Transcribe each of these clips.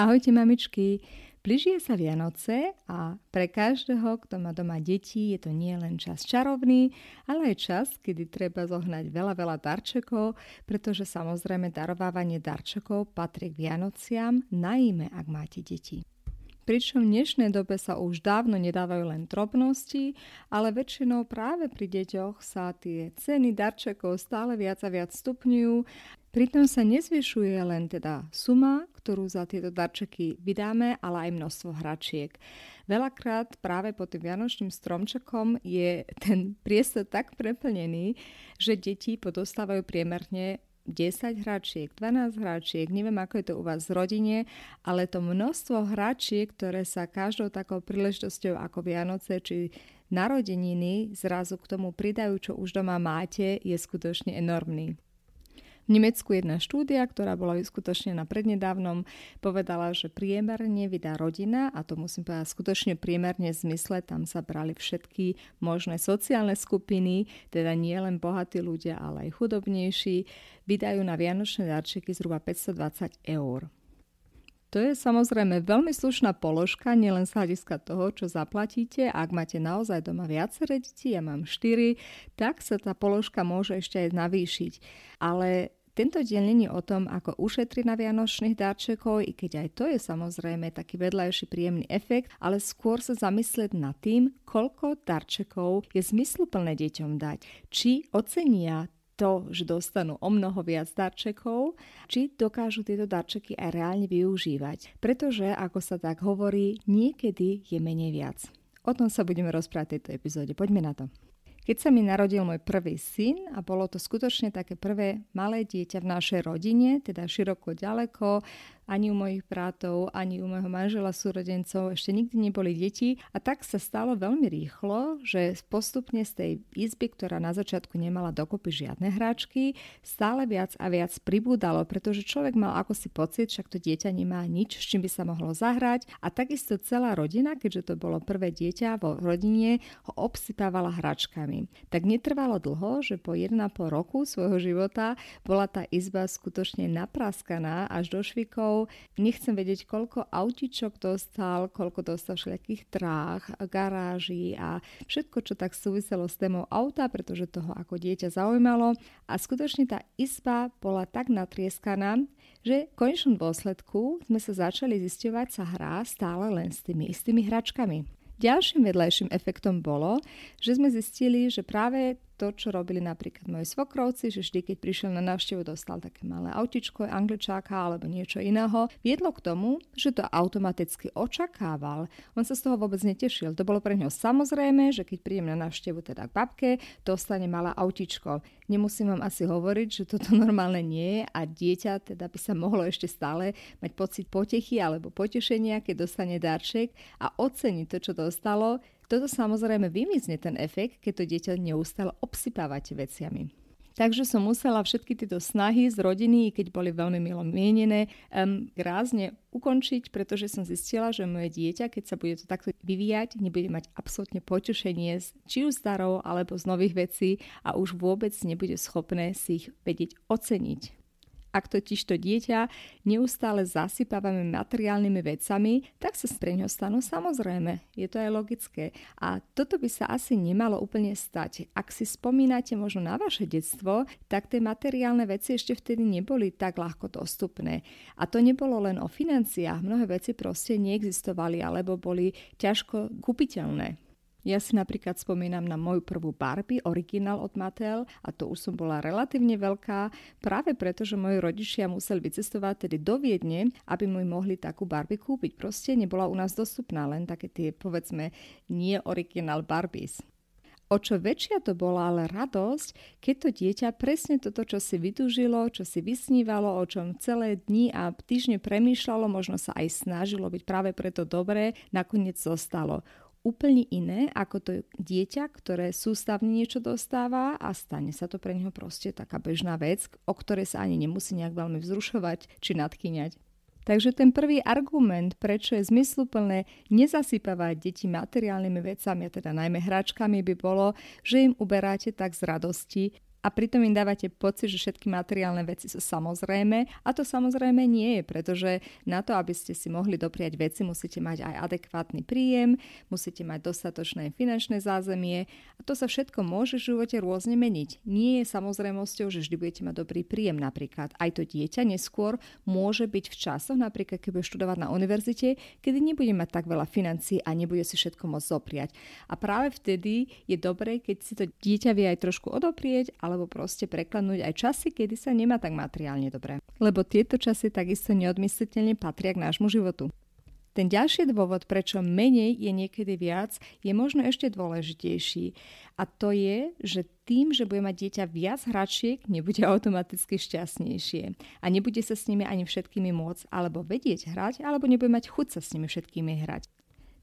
Ahojte mamičky, blížia sa Vianoce a pre každého, kto má doma deti, je to nie len čas čarovný, ale aj čas, kedy treba zohnať veľa, veľa darčekov, pretože samozrejme darovávanie darčekov patrí k Vianociam, najmä ak máte deti. Pričom v dnešnej dobe sa už dávno nedávajú len drobnosti, ale väčšinou práve pri deťoch sa tie ceny darčekov stále viac a viac stupňujú Pritom sa nezvyšuje len teda suma, ktorú za tieto darčeky vydáme, ale aj množstvo hračiek. Veľakrát práve pod tým vianočným stromčekom je ten priestor tak preplnený, že deti podostávajú priemerne 10 hračiek, 12 hračiek, neviem ako je to u vás v rodine, ale to množstvo hračiek, ktoré sa každou takou príležitosťou ako Vianoce či narodeniny zrazu k tomu pridajú, čo už doma máte, je skutočne enormný. V Nemecku jedna štúdia, ktorá bola vyskutočnená prednedávnom, povedala, že priemerne vydá rodina, a to musím povedať skutočne priemerne v zmysle, tam sa brali všetky možné sociálne skupiny, teda nie len bohatí ľudia, ale aj chudobnejší, vydajú na vianočné darčeky zhruba 520 eur. To je samozrejme veľmi slušná položka, nielen z hľadiska toho, čo zaplatíte. Ak máte naozaj doma viaceré deti, ja mám 4, tak sa tá položka môže ešte aj navýšiť. Ale tento diel není o tom, ako ušetriť na vianočných darčekov, i keď aj to je samozrejme taký vedľajší príjemný efekt, ale skôr sa zamyslieť nad tým, koľko darčekov je zmysluplné deťom dať. Či ocenia to, že dostanú o mnoho viac darčekov, či dokážu tieto darčeky aj reálne využívať. Pretože, ako sa tak hovorí, niekedy je menej viac. O tom sa budeme rozprávať v tejto epizóde. Poďme na to. Keď sa mi narodil môj prvý syn a bolo to skutočne také prvé malé dieťa v našej rodine, teda široko ďaleko, ani u mojich bratov, ani u môjho manžela súrodencov ešte nikdy neboli deti a tak sa stalo veľmi rýchlo, že postupne z tej izby, ktorá na začiatku nemala dokopy žiadne hráčky, stále viac a viac pribúdalo, pretože človek mal ako si pocit, však to dieťa nemá nič, s čím by sa mohlo zahrať a takisto celá rodina, keďže to bolo prvé dieťa vo rodine, ho obsypávala hračkami. Tak netrvalo dlho, že po 1,5 roku svojho života bola tá izba skutočne napraskaná až do švikov, Nechcem vedieť, koľko autičok dostal, koľko dostal všelijakých dráh, garáží a všetko, čo tak súviselo s témou auta, pretože toho ako dieťa zaujímalo. A skutočne tá izba bola tak natrieskaná, že v konečnom dôsledku sme sa začali zisťovať sa hrá stále len s tými istými hračkami. Ďalším vedľajším efektom bolo, že sme zistili, že práve to, čo robili napríklad moji svokrovci, že vždy, keď prišiel na návštevu, dostal také malé autičko, angličáka alebo niečo iného, viedlo k tomu, že to automaticky očakával. On sa z toho vôbec netešil. To bolo pre neho samozrejme, že keď prídem na návštevu teda k babke, dostane malé autičko. Nemusím vám asi hovoriť, že toto normálne nie je a dieťa teda by sa mohlo ešte stále mať pocit potechy alebo potešenia, keď dostane darček a oceniť to, čo dostalo, toto samozrejme vymizne ten efekt, keď to dieťa neustále obsypávate veciami. Takže som musela všetky tieto snahy z rodiny, keď boli veľmi milo mienené, um, rázne ukončiť, pretože som zistila, že moje dieťa, keď sa bude to takto vyvíjať, nebude mať absolútne potešenie či už starou alebo z nových vecí a už vôbec nebude schopné si ich vedieť oceniť. Ak totiž to dieťa neustále zasypávame materiálnymi vecami, tak sa pre ňo stanú samozrejme. Je to aj logické. A toto by sa asi nemalo úplne stať. Ak si spomínate možno na vaše detstvo, tak tie materiálne veci ešte vtedy neboli tak ľahko dostupné. A to nebolo len o financiách. Mnohé veci proste neexistovali alebo boli ťažko kúpiteľné. Ja si napríklad spomínam na moju prvú Barbie, originál od Mattel a to už som bola relatívne veľká, práve preto, že moji rodičia museli vycestovať tedy do Viedne, aby mi mohli takú Barbie kúpiť. Proste nebola u nás dostupná len také tie, povedzme, nie originál Barbies. O čo väčšia to bola ale radosť, keď to dieťa presne toto, čo si vytúžilo, čo si vysnívalo, o čom celé dni a týždne premýšľalo, možno sa aj snažilo byť práve preto dobré, nakoniec zostalo úplne iné ako to dieťa, ktoré sústavne niečo dostáva a stane sa to pre neho proste taká bežná vec, o ktorej sa ani nemusí nejak veľmi vzrušovať či nadkyňať. Takže ten prvý argument, prečo je zmysluplné nezasypávať deti materiálnymi vecami, a teda najmä hračkami, by bolo, že im uberáte tak z radosti, a pritom im dávate pocit, že všetky materiálne veci sú samozrejme a to samozrejme nie je, pretože na to, aby ste si mohli dopriať veci, musíte mať aj adekvátny príjem, musíte mať dostatočné finančné zázemie a to sa všetko môže v živote rôzne meniť. Nie je samozrejmosťou, že vždy budete mať dobrý príjem napríklad. Aj to dieťa neskôr môže byť v časoch, napríklad keď bude študovať na univerzite, kedy nebude mať tak veľa financií a nebude si všetko môcť zopriať. A práve vtedy je dobré, keď si to dieťa vie aj trošku odoprieť, alebo proste preklenúť aj časy, kedy sa nemá tak materiálne dobre. Lebo tieto časy takisto neodmysliteľne patria k nášmu životu. Ten ďalší dôvod, prečo menej je niekedy viac, je možno ešte dôležitejší. A to je, že tým, že bude mať dieťa viac hračiek, nebude automaticky šťastnejšie. A nebude sa s nimi ani všetkými môcť alebo vedieť hrať, alebo nebude mať chuť sa s nimi všetkými hrať.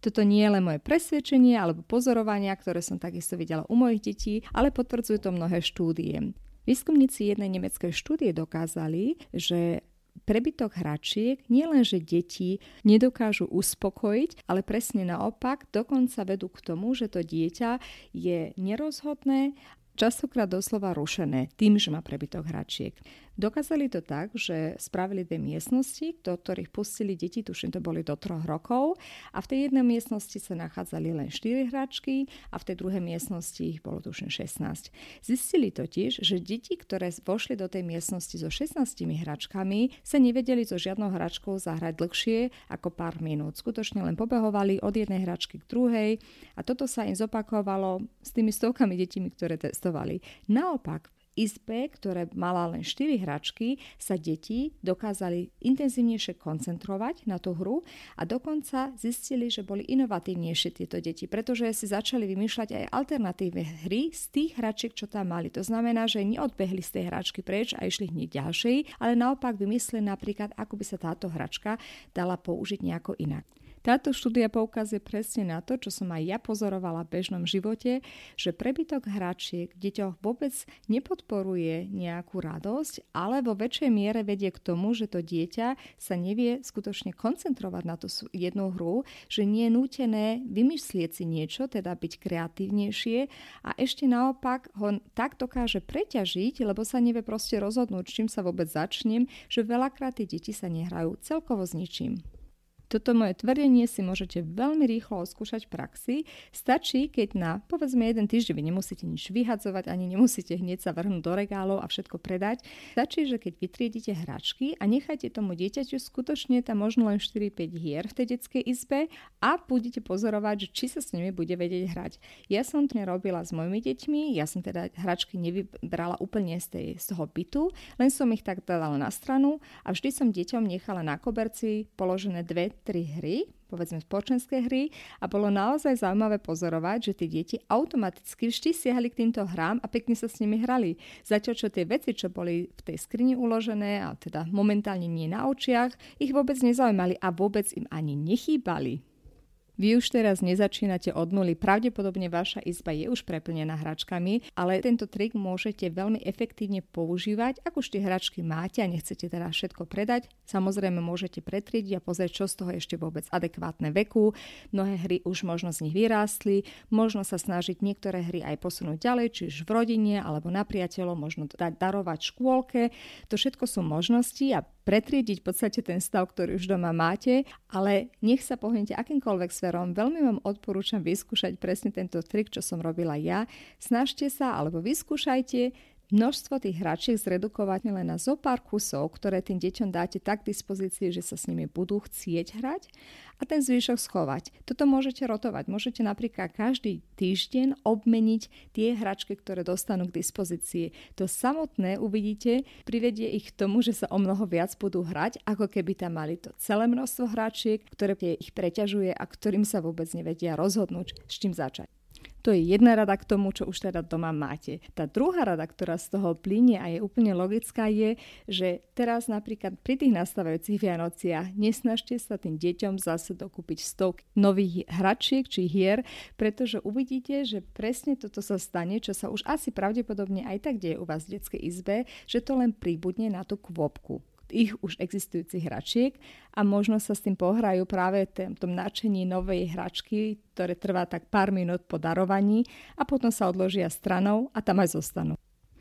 Toto nie je len moje presvedčenie alebo pozorovania, ktoré som takisto videla u mojich detí, ale potvrdzujú to mnohé štúdie. Výskumníci jednej nemeckej štúdie dokázali, že prebytok hračiek nielenže deti nedokážu uspokojiť, ale presne naopak dokonca vedú k tomu, že to dieťa je nerozhodné častokrát doslova rušené tým, že má prebytok hračiek. Dokázali to tak, že spravili dve miestnosti, do ktorých pustili deti, tuším to boli do troch rokov a v tej jednej miestnosti sa nachádzali len 4 hračky a v tej druhej miestnosti ich bolo tuším 16. Zistili totiž, že deti, ktoré vošli do tej miestnosti so 16 hračkami, sa nevedeli so žiadnou hračkou zahrať dlhšie ako pár minút. Skutočne len pobehovali od jednej hračky k druhej a toto sa im zopakovalo s tými stovkami detí, ktoré testovali. Naopak, izbe, ktoré mala len 4 hračky, sa deti dokázali intenzívnejšie koncentrovať na tú hru a dokonca zistili, že boli inovatívnejšie tieto deti, pretože si začali vymýšľať aj alternatívne hry z tých hračiek, čo tam mali. To znamená, že neodbehli z tej hračky preč a išli hneď ďalšej, ale naopak vymysleli napríklad, ako by sa táto hračka dala použiť nejako inak. Táto štúdia poukazuje presne na to, čo som aj ja pozorovala v bežnom živote, že prebytok hračiek v deťoch vôbec nepodporuje nejakú radosť, ale vo väčšej miere vedie k tomu, že to dieťa sa nevie skutočne koncentrovať na tú jednu hru, že nie je nútené vymyslieť si niečo, teda byť kreatívnejšie a ešte naopak ho tak dokáže preťažiť, lebo sa nevie proste rozhodnúť, čím sa vôbec začnem, že veľakrát tie deti sa nehrajú celkovo s ničím. Toto moje tvrdenie si môžete veľmi rýchlo oskúšať v praxi. Stačí, keď na povedzme jeden týždeň vy nemusíte nič vyhadzovať, ani nemusíte hneď sa vrhnúť do regálov a všetko predať. Stačí, že keď vytriedite hračky a nechajte tomu dieťaťu skutočne tam možno len 4-5 hier v tej detskej izbe a budete pozorovať, či sa s nimi bude vedieť hrať. Ja som to robila s mojimi deťmi, ja som teda hračky nevybrala úplne z, tej, z toho bytu, len som ich tak dala na stranu a vždy som deťom nechala na koberci položené dve tri hry, povedzme spoločenské hry a bolo naozaj zaujímavé pozorovať, že tie deti automaticky vždy siahli k týmto hrám a pekne sa s nimi hrali. Zatiaľ, čo tie veci, čo boli v tej skrini uložené a teda momentálne nie na očiach, ich vôbec nezaujímali a vôbec im ani nechýbali. Vy už teraz nezačínate od nuly, pravdepodobne vaša izba je už preplnená hračkami, ale tento trik môžete veľmi efektívne používať, ak už tie hračky máte a nechcete teda všetko predať. Samozrejme môžete pretriediť a pozrieť, čo z toho ešte vôbec adekvátne veku. Mnohé hry už možno z nich vyrástli, možno sa snažiť niektoré hry aj posunúť ďalej, či už v rodine alebo na priateľov, možno dať darovať škôlke. To všetko sú možnosti a pretriediť v podstate ten stav, ktorý už doma máte, ale nech sa pohnete akýmkoľvek smerom. Veľmi vám odporúčam vyskúšať presne tento trik, čo som robila ja. Snažte sa alebo vyskúšajte množstvo tých hračiek zredukovať len na zo pár kusov, ktoré tým deťom dáte tak k dispozícii, že sa s nimi budú chcieť hrať a ten zvyšok schovať. Toto môžete rotovať. Môžete napríklad každý týždeň obmeniť tie hračky, ktoré dostanú k dispozícii. To samotné uvidíte, privedie ich k tomu, že sa o mnoho viac budú hrať, ako keby tam mali to celé množstvo hračiek, ktoré ich preťažuje a ktorým sa vôbec nevedia rozhodnúť, s čím začať. To je jedna rada k tomu, čo už teda doma máte. Tá druhá rada, ktorá z toho plynie a je úplne logická, je, že teraz napríklad pri tých nastávajúcich Vianociach nesnažte sa tým deťom zase dokúpiť stovky nových hračiek či hier, pretože uvidíte, že presne toto sa stane, čo sa už asi pravdepodobne aj tak deje u vás v detskej izbe, že to len príbudne na tú kvopku ich už existujúcich hračiek a možno sa s tým pohrajú práve v tom nadšení novej hračky, ktoré trvá tak pár minút po darovaní a potom sa odložia stranou a tam aj zostanú.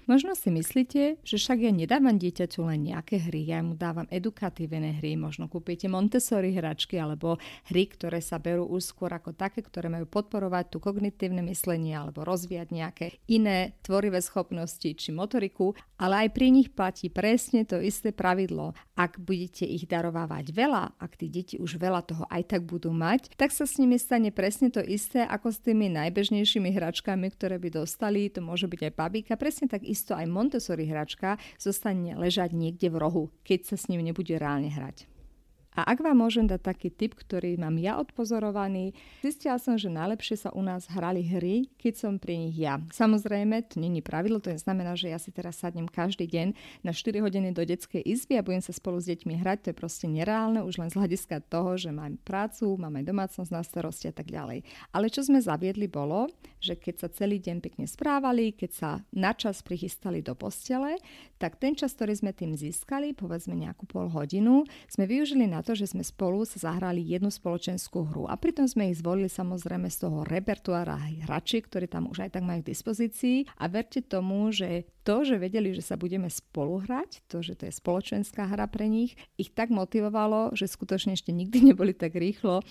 Možno si myslíte, že však ja nedávam dieťaťu len nejaké hry, ja mu dávam edukatívne hry, možno kúpite Montessori hračky alebo hry, ktoré sa berú už skôr ako také, ktoré majú podporovať tú kognitívne myslenie alebo rozvíjať nejaké iné tvorivé schopnosti či motoriku, ale aj pri nich platí presne to isté pravidlo. Ak budete ich darovávať veľa, ak tí deti už veľa toho aj tak budú mať, tak sa s nimi stane presne to isté ako s tými najbežnejšími hračkami, ktoré by dostali, to môže byť aj babíka, presne tak takisto aj Montessori hračka zostane ležať niekde v rohu, keď sa s ním nebude reálne hrať. A ak vám môžem dať taký tip, ktorý mám ja odpozorovaný, zistila som, že najlepšie sa u nás hrali hry, keď som pri nich ja. Samozrejme, to není pravidlo, to znamená, že ja si teraz sadnem každý deň na 4 hodiny do detskej izby a budem sa spolu s deťmi hrať. To je proste nereálne, už len z hľadiska toho, že mám prácu, mám aj domácnosť na starosti a tak ďalej. Ale čo sme zaviedli bolo, že keď sa celý deň pekne správali, keď sa načas prichystali do postele, tak ten čas, ktorý sme tým získali, povedzme nejakú pol hodinu, sme využili na to, že sme spolu sa zahrali jednu spoločenskú hru. A pritom sme ich zvolili samozrejme z toho repertoára hračiek, ktoré tam už aj tak majú k dispozícii. A verte tomu, že to, že vedeli, že sa budeme spolu hrať, to, že to je spoločenská hra pre nich, ich tak motivovalo, že skutočne ešte nikdy neboli tak rýchlo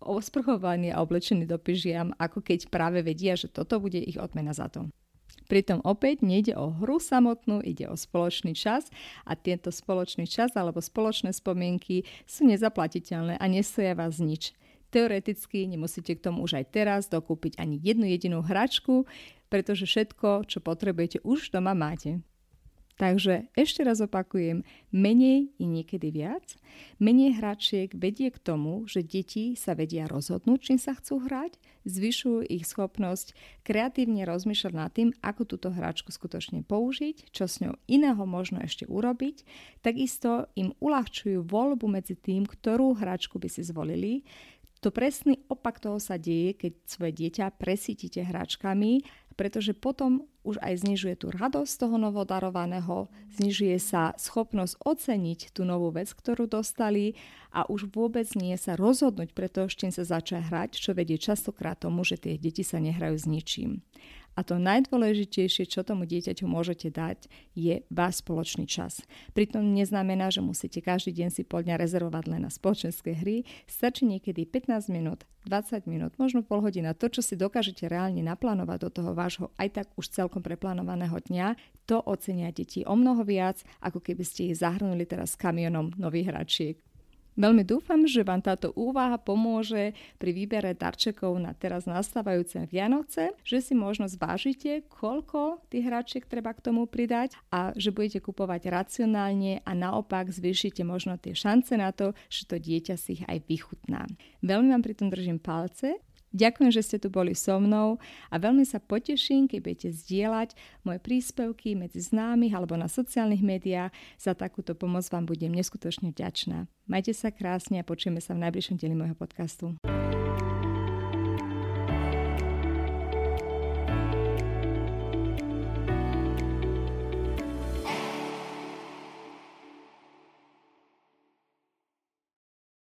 osprchovaní a oblečení do pyžiam, ako keď práve vedia, že toto bude ich odmena za to. Pritom opäť nejde o hru samotnú, ide o spoločný čas a tento spoločný čas alebo spoločné spomienky sú nezaplatiteľné a nestoja vás nič. Teoreticky nemusíte k tomu už aj teraz dokúpiť ani jednu jedinú hračku, pretože všetko, čo potrebujete, už doma máte. Takže ešte raz opakujem, menej i niekedy viac. Menej hračiek vedie k tomu, že deti sa vedia rozhodnúť, čím sa chcú hrať, zvyšujú ich schopnosť kreatívne rozmýšľať nad tým, ako túto hračku skutočne použiť, čo s ňou iného možno ešte urobiť. Takisto im uľahčujú voľbu medzi tým, ktorú hračku by si zvolili, to presný opak toho sa deje, keď svoje dieťa presítite hračkami pretože potom už aj znižuje tú radosť toho novodarovaného, znižuje sa schopnosť oceniť tú novú vec, ktorú dostali a už vôbec nie sa rozhodnúť pre to, s čím sa začať hrať, čo vedie častokrát tomu, že tie deti sa nehrajú s ničím. A to najdôležitejšie, čo tomu dieťaťu môžete dať, je váš spoločný čas. Pritom neznamená, že musíte každý deň si pol dňa rezervovať len na spoločenské hry. Stačí niekedy 15 minút, 20 minút, možno pol hodina. To, čo si dokážete reálne naplánovať do toho vášho aj tak už celkom preplánovaného dňa, to ocenia deti o mnoho viac, ako keby ste ich zahrnuli teraz kamionom nových hračiek. Veľmi dúfam, že vám táto úvaha pomôže pri výbere darčekov na teraz nastávajúce Vianoce, že si možno zvážite, koľko tých hračiek treba k tomu pridať a že budete kupovať racionálne a naopak zvýšite možno tie šance na to, že to dieťa si ich aj vychutná. Veľmi vám pri tom držím palce Ďakujem, že ste tu boli so mnou a veľmi sa poteším, keď budete zdieľať moje príspevky medzi známych alebo na sociálnych médiách. Za takúto pomoc vám budem neskutočne vďačná. Majte sa krásne a počujeme sa v najbližšom dieli môjho podcastu.